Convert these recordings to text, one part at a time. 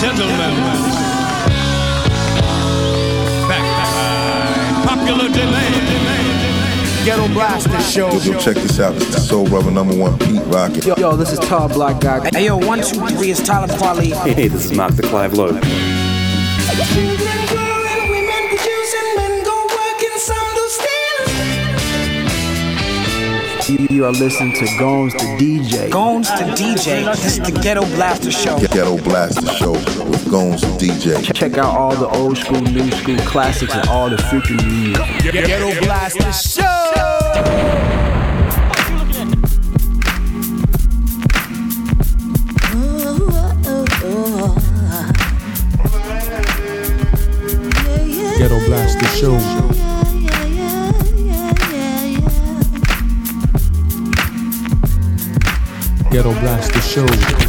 gentlemen, back by popular. Ghetto Blaster Show. Yo, check this out. This is Soul Brother number one, Pete Rocket. Yo, yo this is Todd Black Guy. Hey, yo, one, two, three, it's Tyler Parley. Hey, this is Mark the Clive Lowe. You are listening to Gomes the DJ. Gomes the DJ. This is the Ghetto Blaster Show. Ghetto Blaster Show with Gomes the DJ. Check out all the old school, new school classics and all the future music. Ghetto Blaster Show. Ghetto Blaster Show. Ghetto Blaster Show.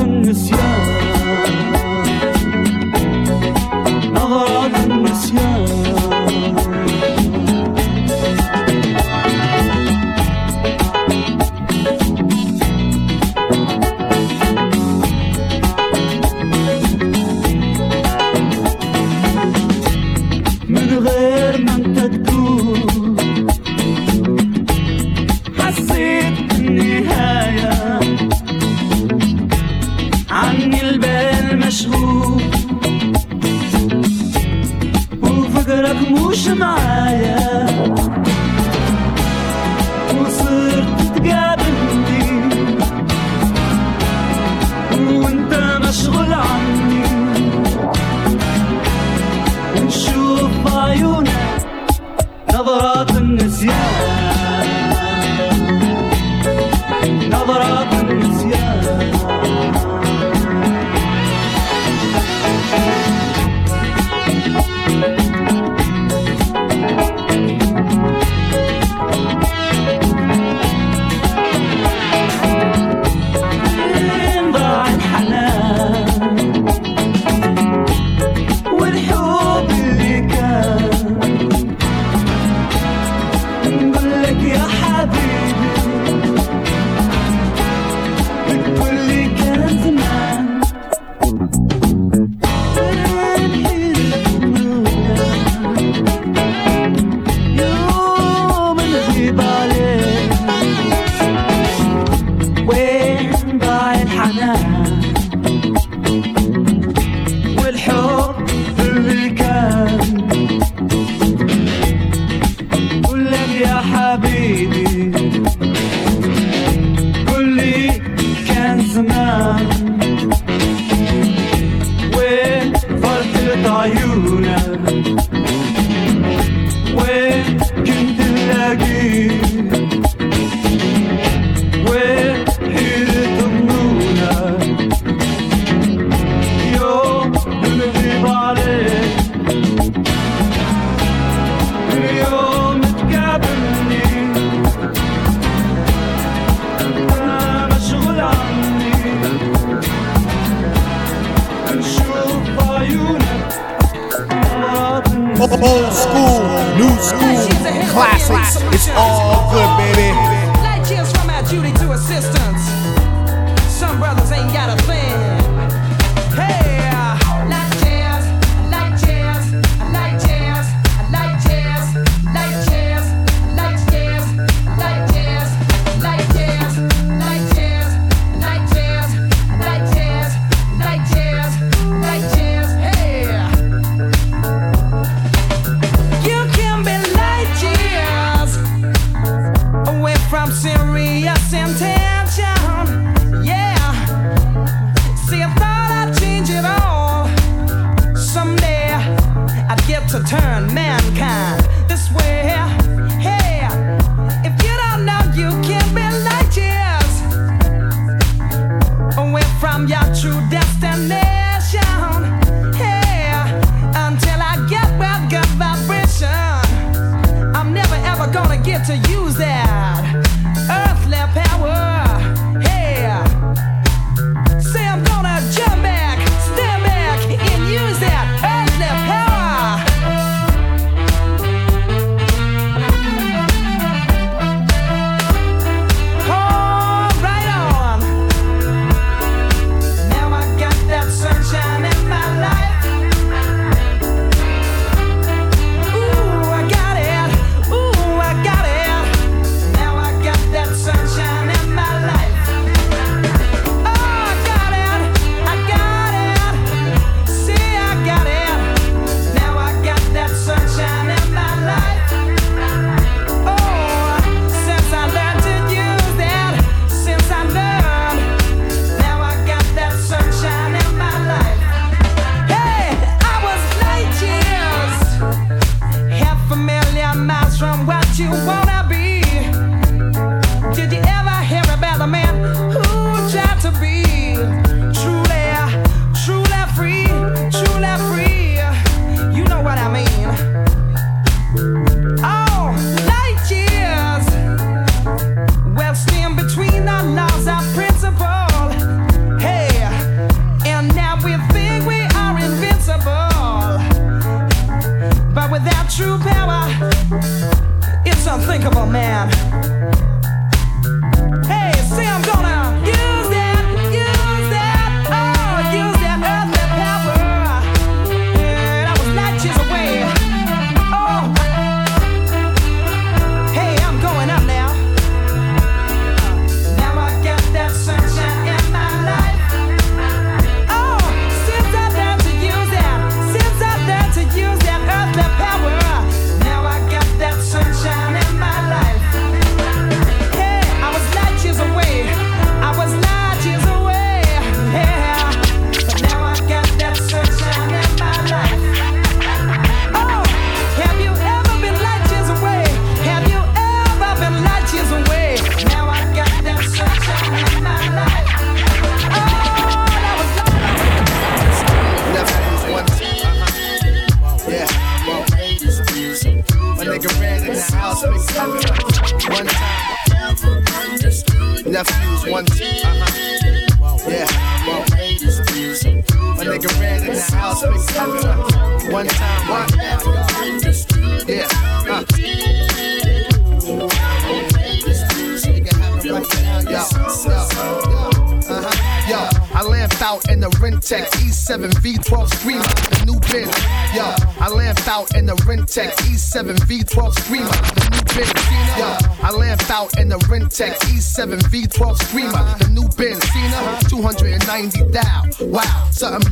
atención.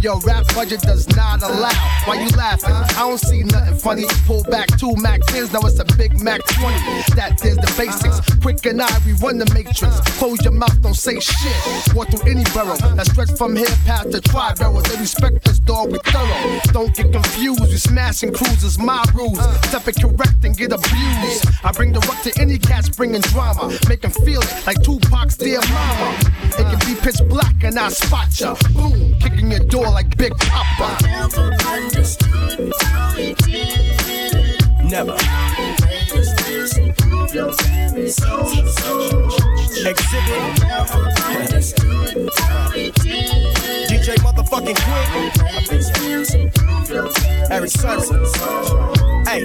Your rap budget does not allow. Why you laughing? I don't see nothing funny. Pull back two Mac 10s, now it's a Big Mac 20. That is the basics. Quik and I, we run the matrix. Close your mouth, don't say shit. Walk through any borough that stretch from here past the tri barrel. They respect this dog, we thorough. Don't get confused, we smashing cruisers, my rules. Step it correct and get abused. I bring the rock to any cats bringing drama. Make 'em feel it like Tupac's dear mama. It can be pitch black and I spot ya. Boom, kicking your door like Big Papa. Never. Xzibit. DJ motherfucking Quik. Erick Sermon. Hey,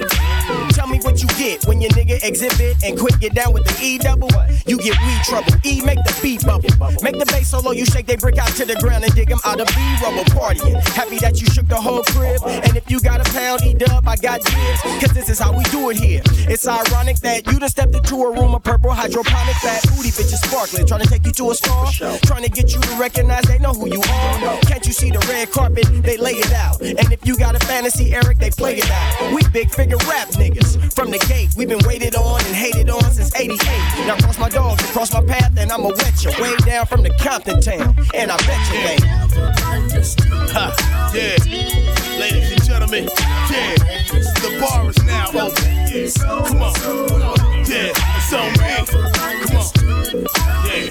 what you get when your nigga Xzibit and quit get down with the E double. You get weed trouble. E make the beat bubble. Make the bass solo, you shake they brick out to the ground and dig them out of B rubble partying. Happy that you shook the whole crib. And if you got a pound, E dub, I got dibs. Cause this is how we do it here. It's ironic that you done stepped into a room of purple hydroponic fat booty bitches sparkling. Trying to take you to a star. Trying to get you to recognize they know who you are. Can't you see the red carpet? They lay it out. And if you got a fantasy, Eric, they play it out. We big figure rap niggas. From the gate, we've been waited on and hated on since 88. Now cross my dogs and cross my path, and I'ma wet you. Way down from the Compton town. And I bet you they. Ha, yeah. Ladies and gentlemen, yeah. The bar is now open. Yeah. Come on. Yeah, it's on me. Come on. Yeah.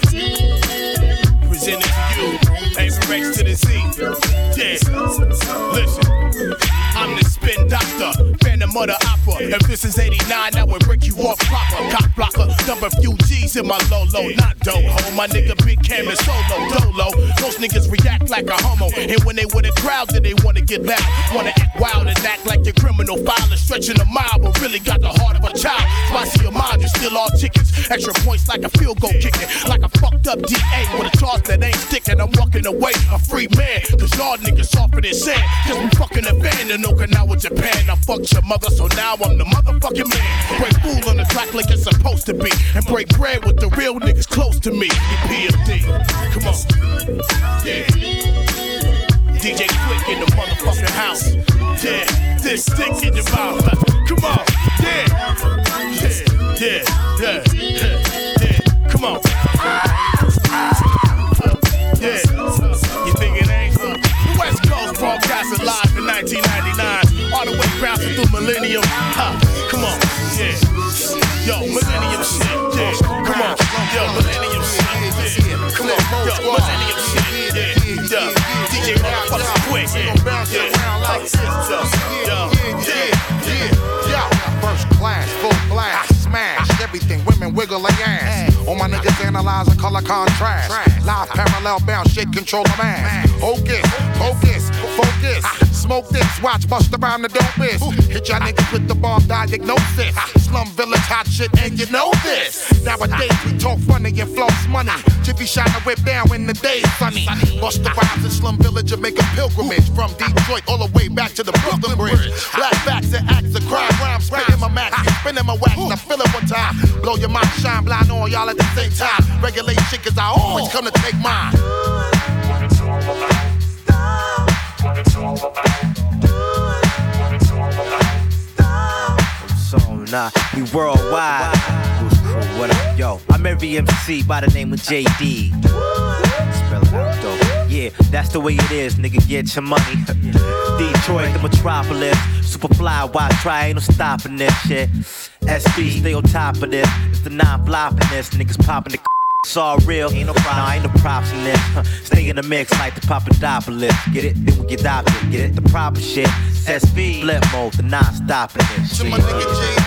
Presented to you. Rex to the Z. Yeah. Listen. I'm the spin doctor. Of the opera. If this is 89, I would break you off proper. Cock blocker. Dump a few G's in my Lolo. Not doho. My nigga Big Cam is solo. Dolo. Most niggas react like a homo. And when they with a crowd, then they wanna get loud. Wanna act wild and act like your criminal file is stretching a mile, but really got the heart of a child. Spicy your mind, you still all tickets. Extra points like a field goal kicking. Like a fucked up DA with a charge that ain't sticking. I'm walking away a free man. Cause y'all niggas softer than sand. Cause we fucking abandoned Okinawa, Japan. I fucked your mother, so now I'm the motherfucking man. Break fool on the track like it's supposed to be. And break bread with the real niggas close to me. PFD. Come on. Yeah. DJ Quik in the motherfucking house. Yeah. This stick in your mouth. Come on. Yeah. Yeah. Yeah. Yeah. Yeah. yeah. Come on. Yeah. You think it ain't? West Coast broadcasting live in 1999. All the way bouncing through Millennium. Ha. Come on. Yeah. Yo, Millennium shit. Yeah. Come on. Yo, Millennium shit. Yeah. Come on. Yo, Millennium shit. Yeah. Yeah. DJ motherfucker Quik. Yeah. Yeah. Like this. Yo. Yeah. Yo. First class, full blast, smash everything. Women wiggle their ass. All my niggas analyzing color contrast. Live parallel bound, shit control the mass. Hocus, focus, focus. Smoke this, watch bust around the dopest. Hit y'all niggas with the bomb diagnosis. Slum village hot shit, and you know this. Nowadays we talk funny and floss money. Jiffy shine the whip down when the day's sunny. Bust the rhymes in slum village and make a pilgrimage from Detroit all the way back to the Brooklyn Bridge. Black facts and acts of crime, rhymes spitting my max, spinning my wax. I feel it one time. Blow your mind, shine blind on y'all at the same time. Regulate shit, cause I always come to take mine. So we worldwide. Yo? I'm every MC by the name of JD. Spell it out, though. Yeah, that's the way it is, nigga. Get your money. Detroit, the metropolis. Superfly, why try? Ain't no stopping this shit. SB, stay on top of this. It's the non-flopping this. Niggas popping the. It's all real, ain't no problem, nah, ain't no props in this. Huh. Stay in the mix like the Papadopoulos. Get it? Then we get adopted. Get it? The proper shit. SV, flip mode, the non-stopping this. To my nigga JD.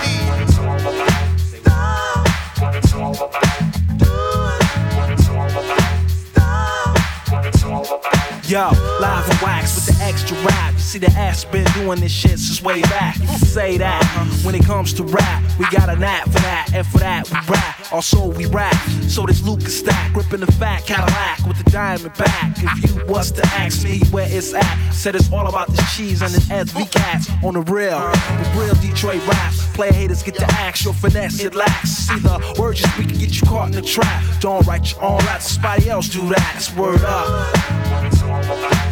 Yo, live and wax with the extra rap. You see the ass been doing this shit since way back. You can say that when it comes to rap, we got a knack for that, and for that we rap. Also we rap. So this Lucas stack, gripping the fat Cadillac with the diamond back. If you was to ask me where it's at, said it's all about the cheese and this SV cats on the real. The real Detroit raps. Player haters get the axe, your finesse it lacks. See the words you speak can get you caught in the trap. Don't write your own raps, somebody else do that. It's word up. East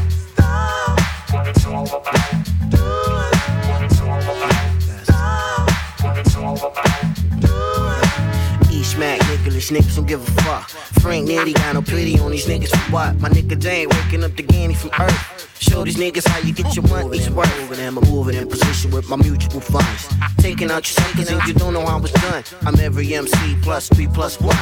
Nicholas, niggas don't give a fuck. Frank Nitty got no pity on these niggas for what? My nigga Dane waking up the guinea from Earth. Show these niggas how you get your money's worth. Moving and I'm moving in position with my mutual funds. Taking out your seconds and you don't know how it's done. I'm every MC plus three plus one.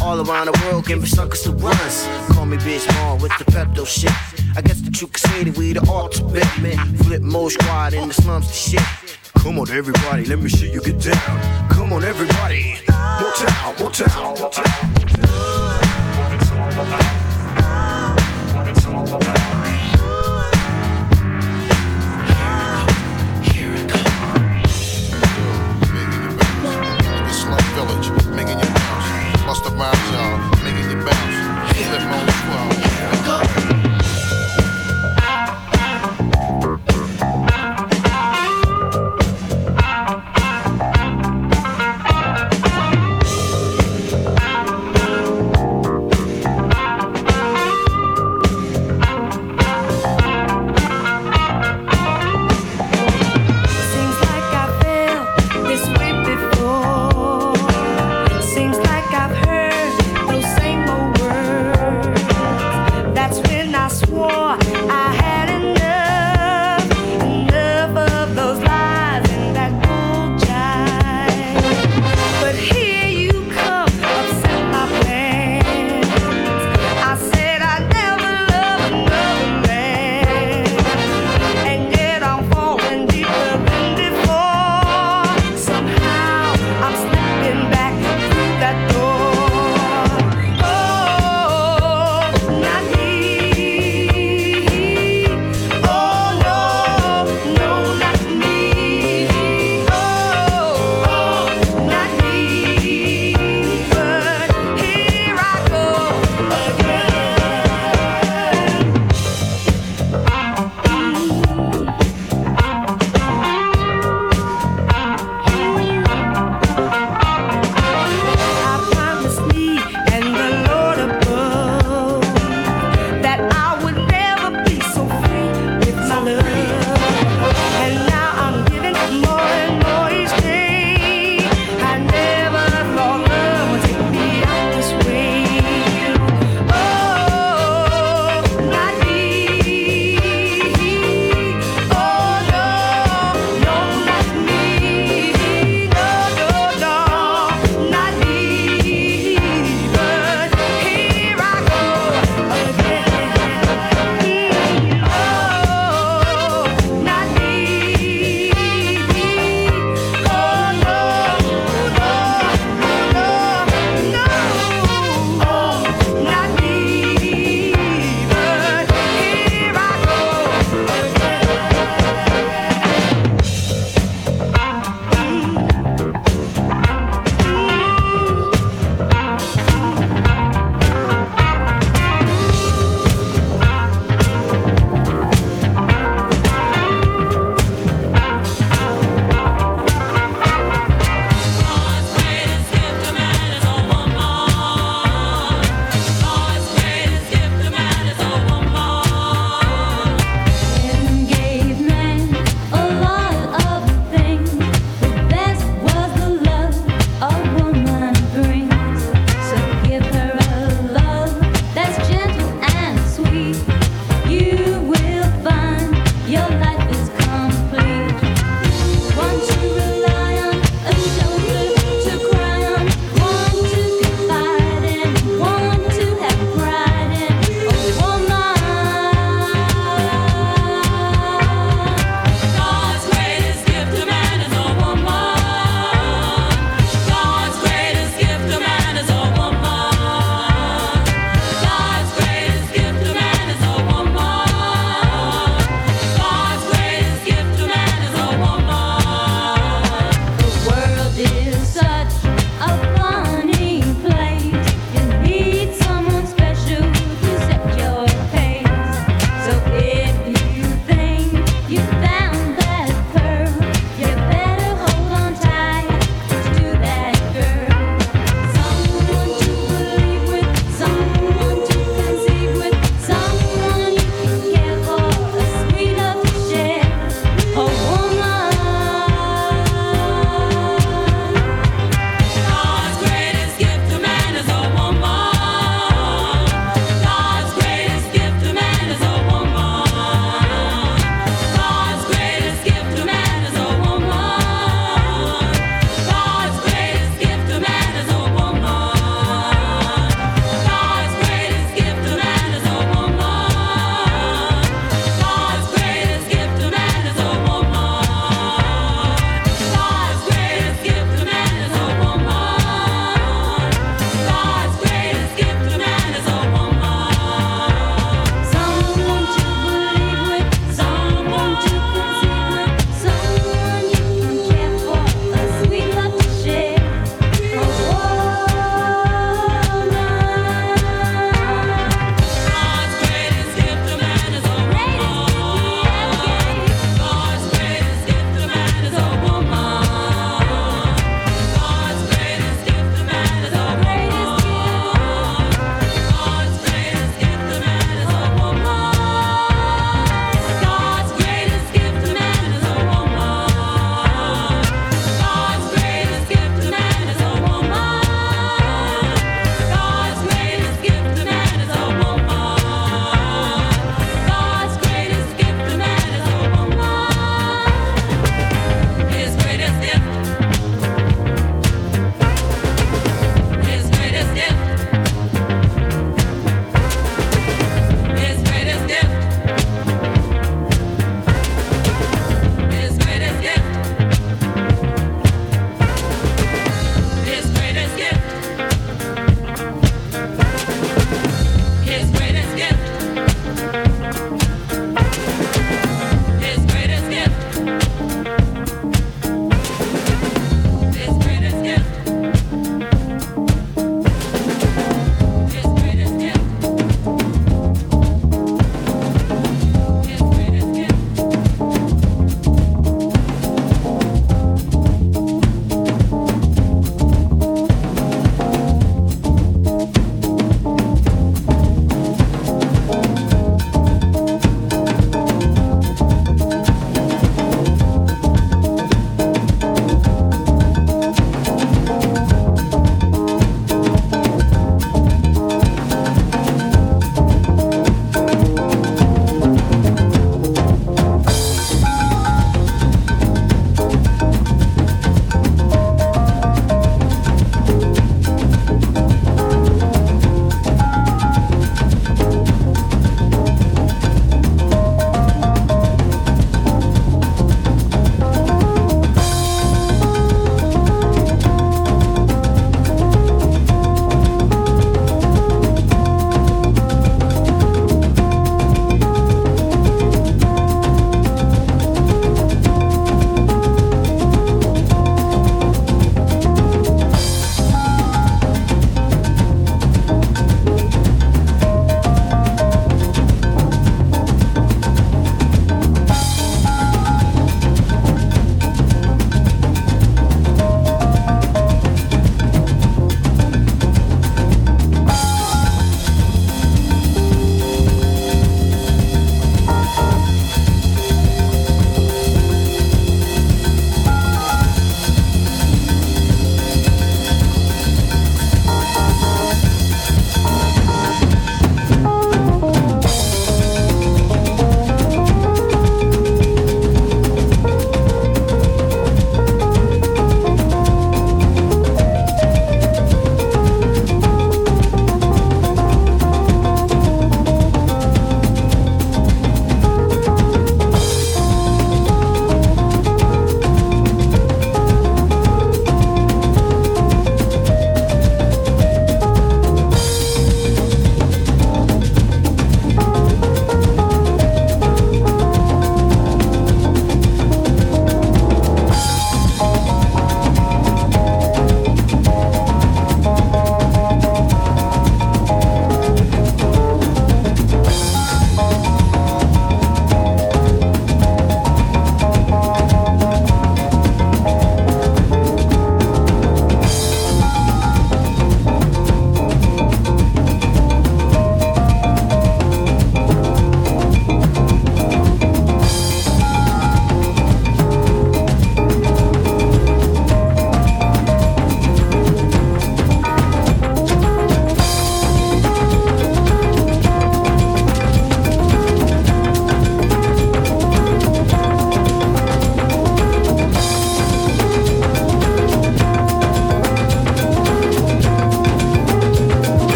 All around the world giving suckers the runs. Call me Bitch Mall with the Pepto shit. I guess that you could say that we the ultimate. Flip mode squad in the slums to shit. Come on, everybody, let me see you get down. Come on, everybody. Motown, Motown, Motown.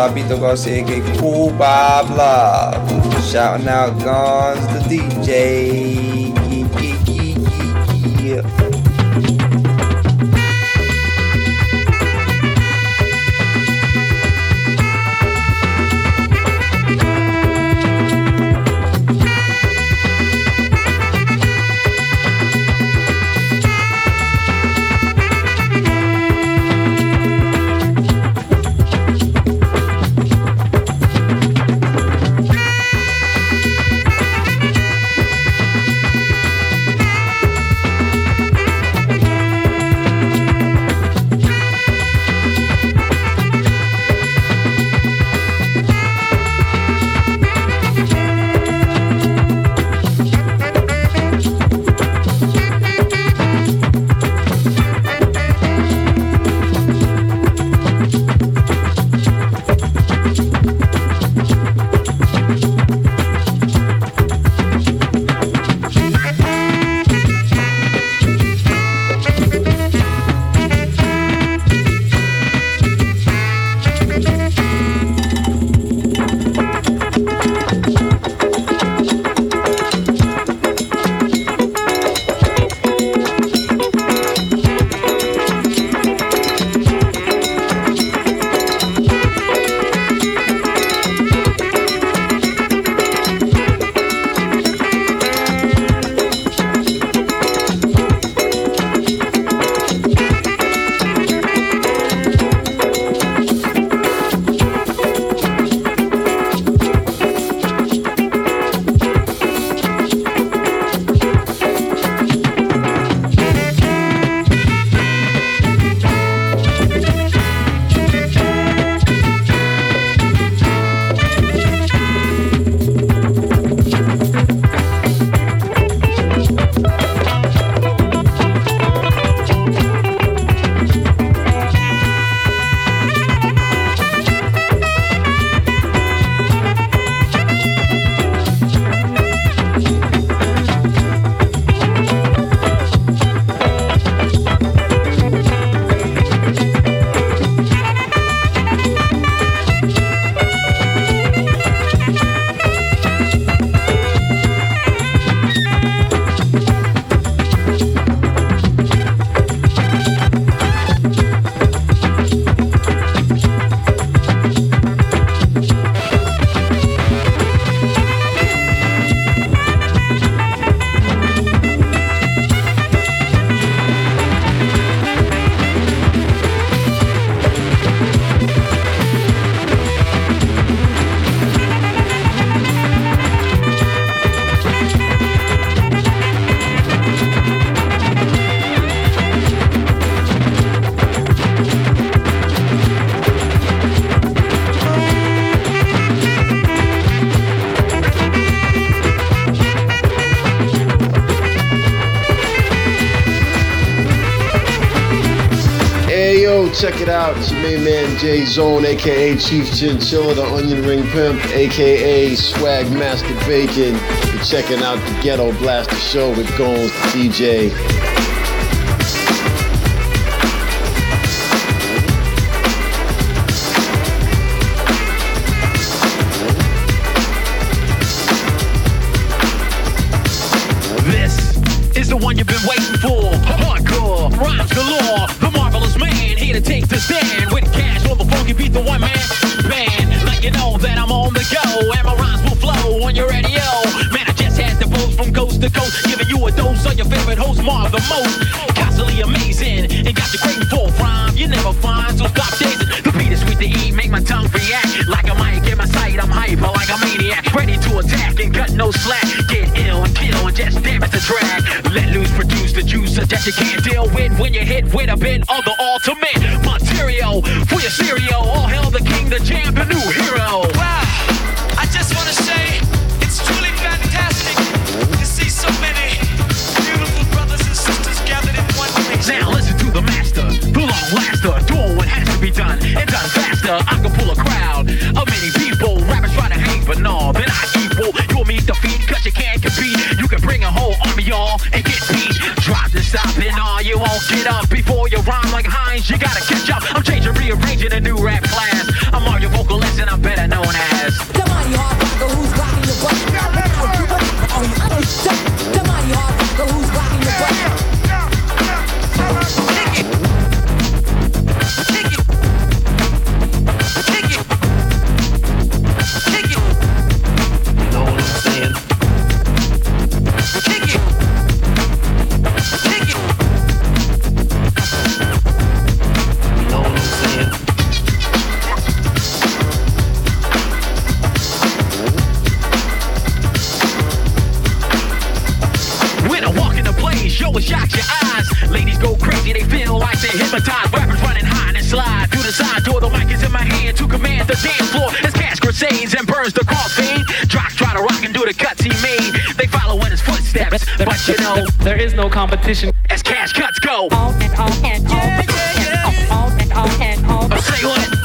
Babito Garcia, aka Cool Bob Love. Shouting out Guns, the DJ. J Zone, aka Chief Chinchilla, the Onion Ring Pimp, aka Swag Master Bacon. You're checking out the Ghetto Blaster Show with Gones DJ. Is the one you've been waiting for. Hardcore, rhymes galore. The marvelous man here to take the stand with cash for the funky beat, the one man band. Let you know that I'm on the go and my rhymes will flow on your radio. Man, I just had the post from coast to coast, giving you a dose of your favorite host, Marv the most. Constantly amazing and got you craving for rhyme you never find. So stop chasing. The beat is sweet to eat, make my tongue react like a mic in my sight. I'm hyper like a maniac, ready to attack and cut no slack. Get ill and kill and just damage the track. Let loose, produce the juice that you can't deal with when you hit with a bit of the ultimate material for your cereal. All hail the king, the champ, the new hero. Wow, I just want to say I can pull a crowd of many people. Rappers try to hang, but no, then I equal. You'll meet defeat, cause you can't compete. You can bring a whole army, y'all, and get beat. Drop the stop and all, you won't get up before you rhyme like Heinz. You gotta catch up. I'm changing, rearranging a new rap class. The dance floor. As cash crusades and burns the coffee. Drock try to rock and do the cuts he made. They follow in his footsteps, but you know there is no competition. As cash cuts go. On and on and on. Yeah, yeah, yeah. On and on and on. Oh, say what?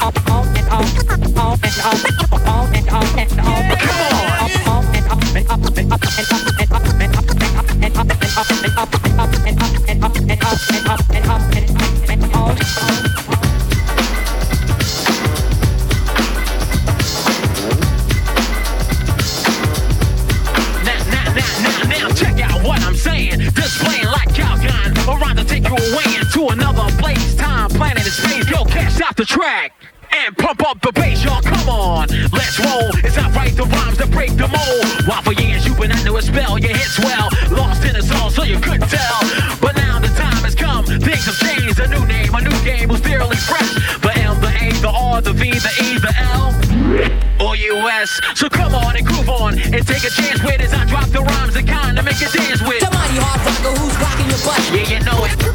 Rhymes the mold. While for years you've been under a spell, your hits well, lost in a song, so you couldn't tell. But now the time has come, things have changed. A new name, a new game was fairly fresh. The M, the A, the R, the V, the E, the L or US. So come on and groove on and take a chance with as I drop the rhymes and kind of make you dance with. Mighty hard rocker who's rocking your butt. Yeah, you know it.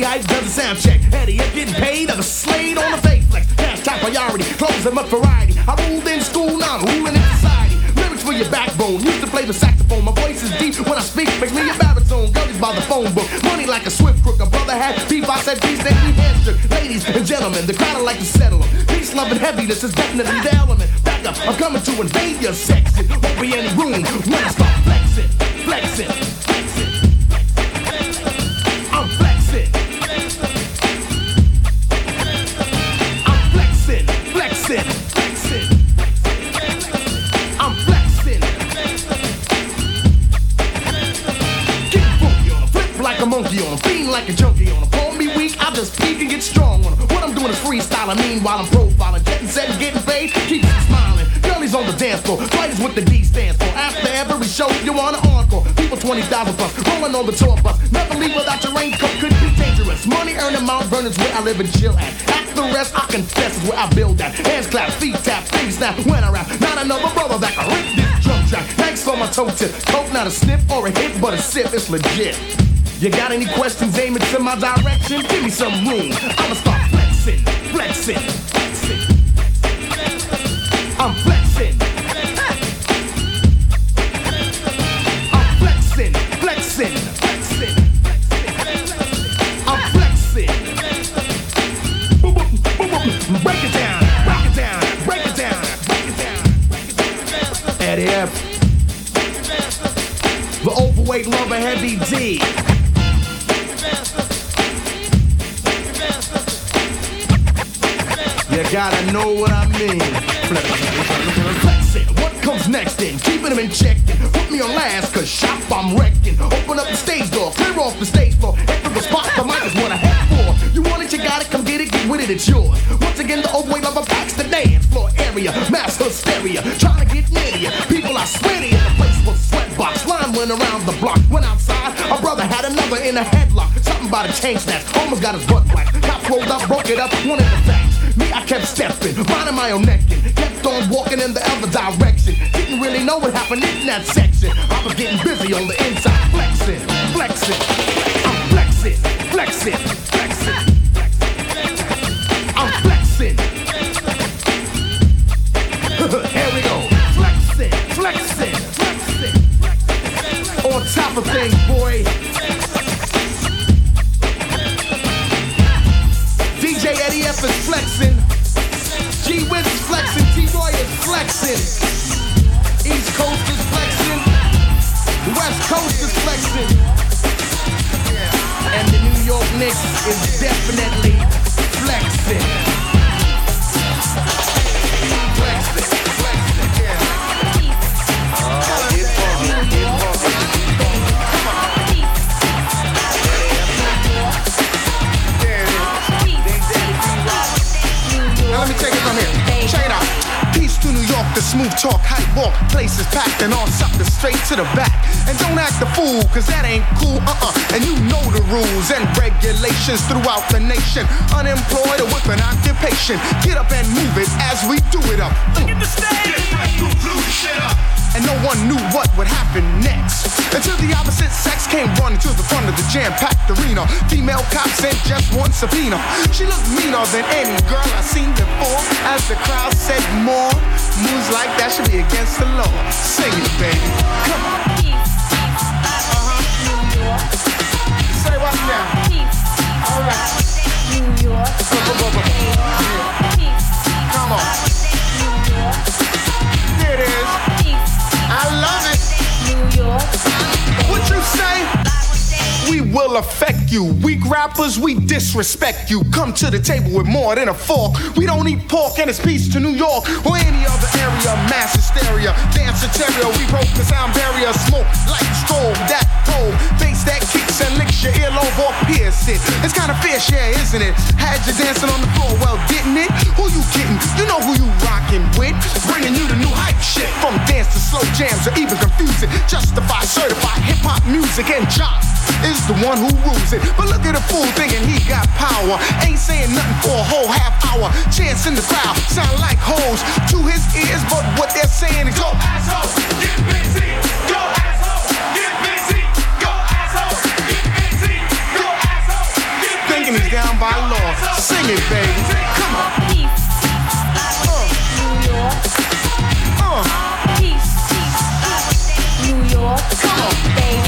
Concept. Radii does a sound check. Eddie, you're getting paid. I'm a slade on the face flex. Cash top priority. Clothes and much variety. I ruled in school, now I'm ruling in society. Lyrics for your backbone. Used to play the saxophone. My voice is deep when I speak. Makes me a baritone. Girlies by the phone book. Money like a swift crook. A brother had beef. I said peace. Then we hamster. Ladies and gentlemen, the crowd I like to settle them. Peace, love, and heaviness is definitely the element. Back up. I'm coming to invade your section. Won't be any room when I start flexing. Flexing. Flexing. Monkey on 'em, fiend like a junkie on 'em. Call me weak, I just peek and get strong on 'em. What I'm doing is freestyling, meanwhile I'm profiling, getting set and getting paid, keep smiling. Girlies on the dance floor, fighters with the D stands for. After every show, you want an encore. People 20,000 plus, rolling on the tour bus. Never leave without your raincoat, could be dangerous. Money earning Mount Vernon's where I live and chill at. After the rest, I confess is where I build at. Hands clap, feet tap, fingers snap when I rap. Not another brother that can rip this drum track. Thanks for my toe tip. Coke not a sniff or a hit, but a sip. It's legit. You got any questions, aim it to my direction? Give me some room. I'ma start flexing, flexing, flexing. I'm flexing. I'm flexing, flexing, flexing. I'm flexing. Break it down, break it down, break it down, break it down. Eddie F. The overweight lover heavy D. You gotta know what I mean. What comes next then? Keeping them in check. Put me on last, cause shop I'm wrecking. Open up the stage door, clear off the stage floor. The spot, the mic is what I head for. You want it, you got it, come get it, get with it, it's yours. Once again, the overweight lover packs the dance floor area. Mass hysteria, trying to get near you. People are sweaty in the place was sweatbox. Line went around the block, went outside. A brother had another in a headlock. About a chain snatch, almost got his butt whacked. Cops rolled up, broke it up, wanted the facts. Me, I kept stepping, minding my own necking. Kept on walking in the other direction. Didn't really know what happened in that section. I was getting busy on the inside, flexing, flexing. I'm flexing, flexing, flexing. I'm flexing. Here we go. Flexing, flexing, flexing. On top of things, flexing. East Coast is flexing. West Coast is flexing. And the New York Knicks is definitely flexing. Smooth talk, hype walk, places packed and all suckers straight to the back. And don't act a fool, cause that ain't cool, uh-uh. And you know the rules and regulations throughout the nation. Unemployed or with an occupation. Get up and move it as we do it up. Look at the stage! shit up. And no one knew what would happen next. Until the opposite sex came running to the front of the jam-packed arena. Female cops sent just one subpoena. She looked meaner than any girl I've seen before. As the crowd said more, moves like that should be against the law. Sing it, baby. Come on. Say what now? All right. New York. Come on. Will affect you. Weak rappers, we disrespect you. Come to the table with more than a fork. We don't eat pork and it's peace to New York or any other area. Mass hysteria, dance stereo. We broke the sound barrier. Smoke like strobe, that probe. Bass that kicks and licks your earlobe or pierce it. It's kind of fierce, yeah, isn't it? Had you dancing on the floor, well, didn't it? Who you kidding? You know who you rocking with. Bringing you the new hype shit. From dance to slow jams or even confusing. Justified, certified hip hop music and Jock is the one who rules it. But look at the fool thinking he got power. Ain't saying nothing for a whole half hour. Chance in the crowd sound like hoes to his ears, but what they're saying is go asshole, get busy, go asshole, Down by law. Sing it, baby. Come on. Uh. New York, Come on. baby.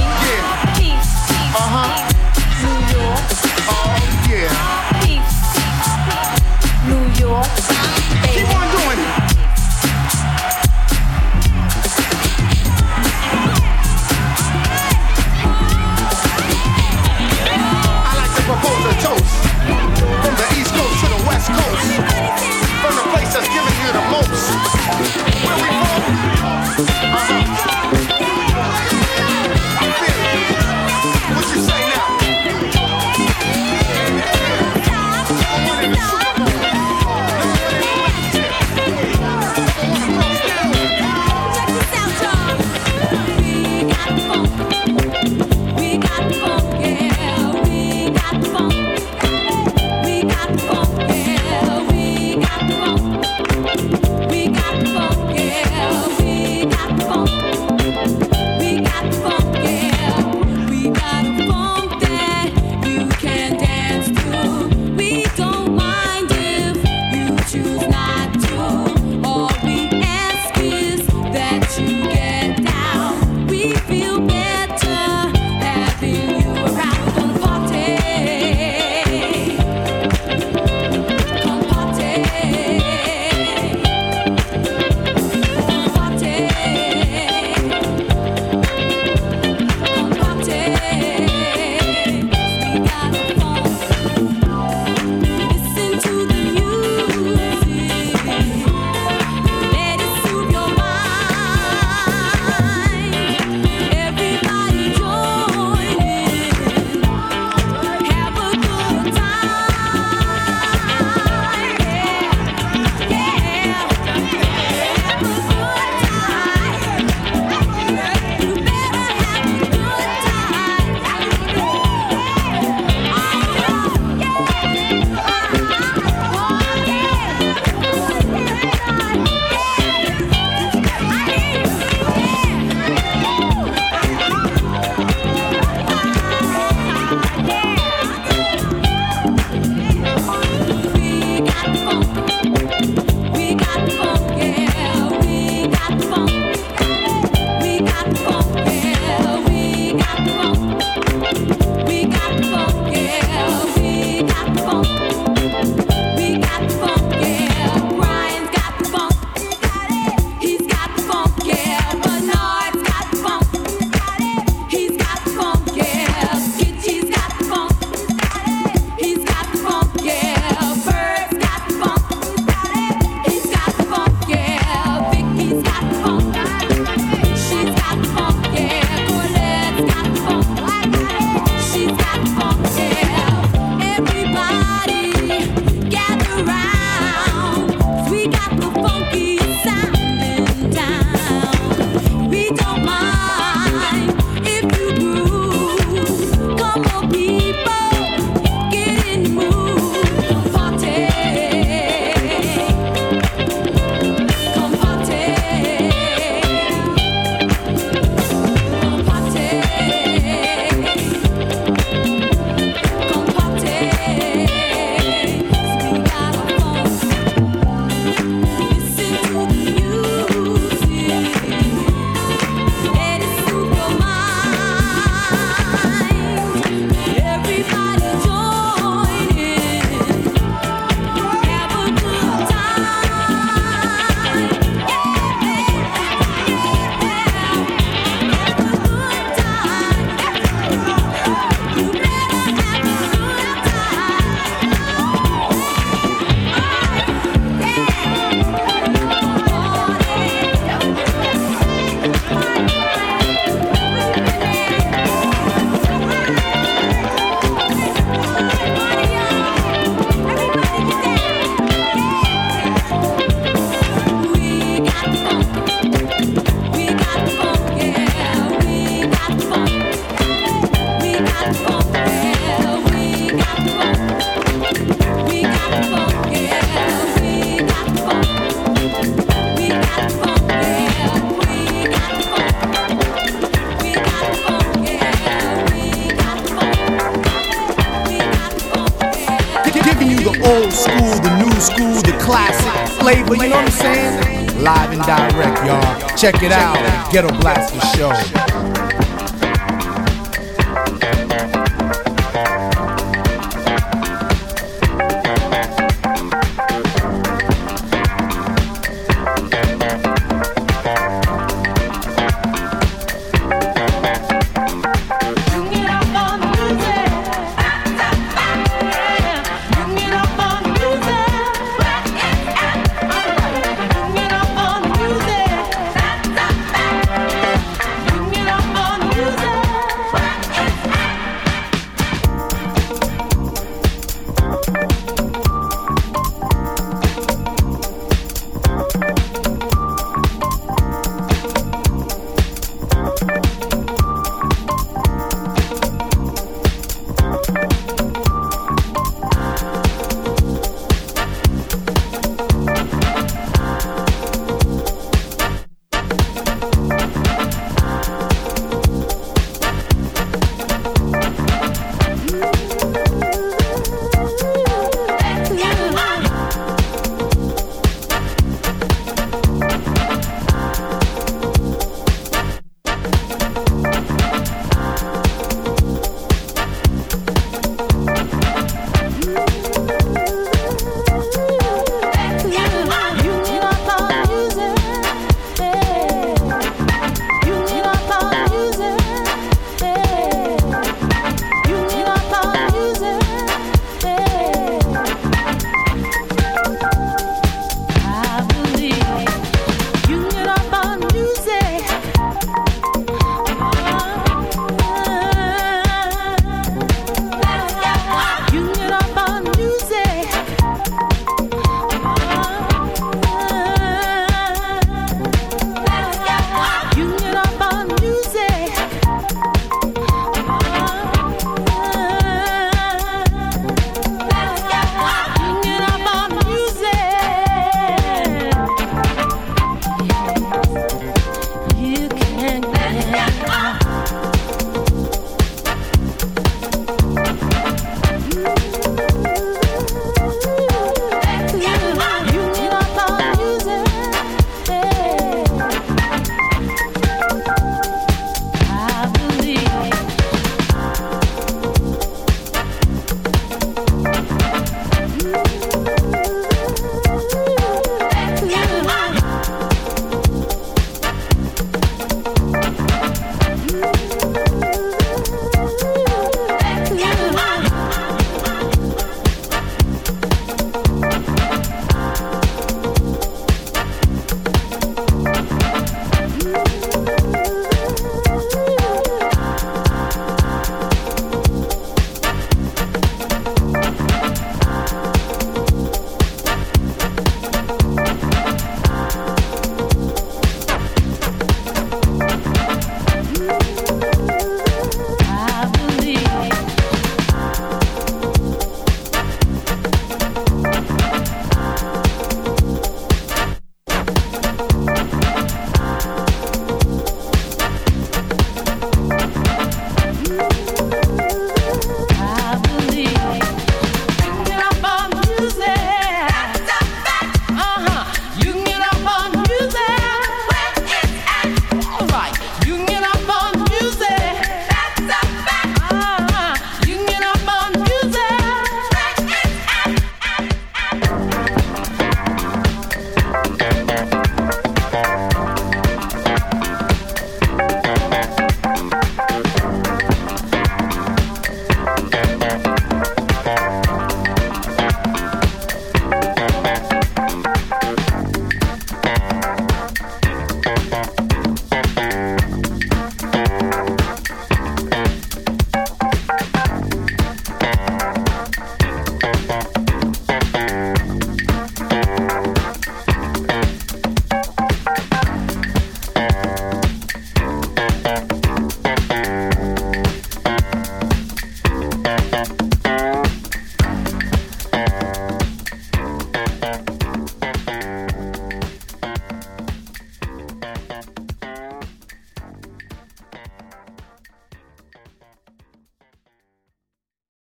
Check it out. Ghetto Blaster Show.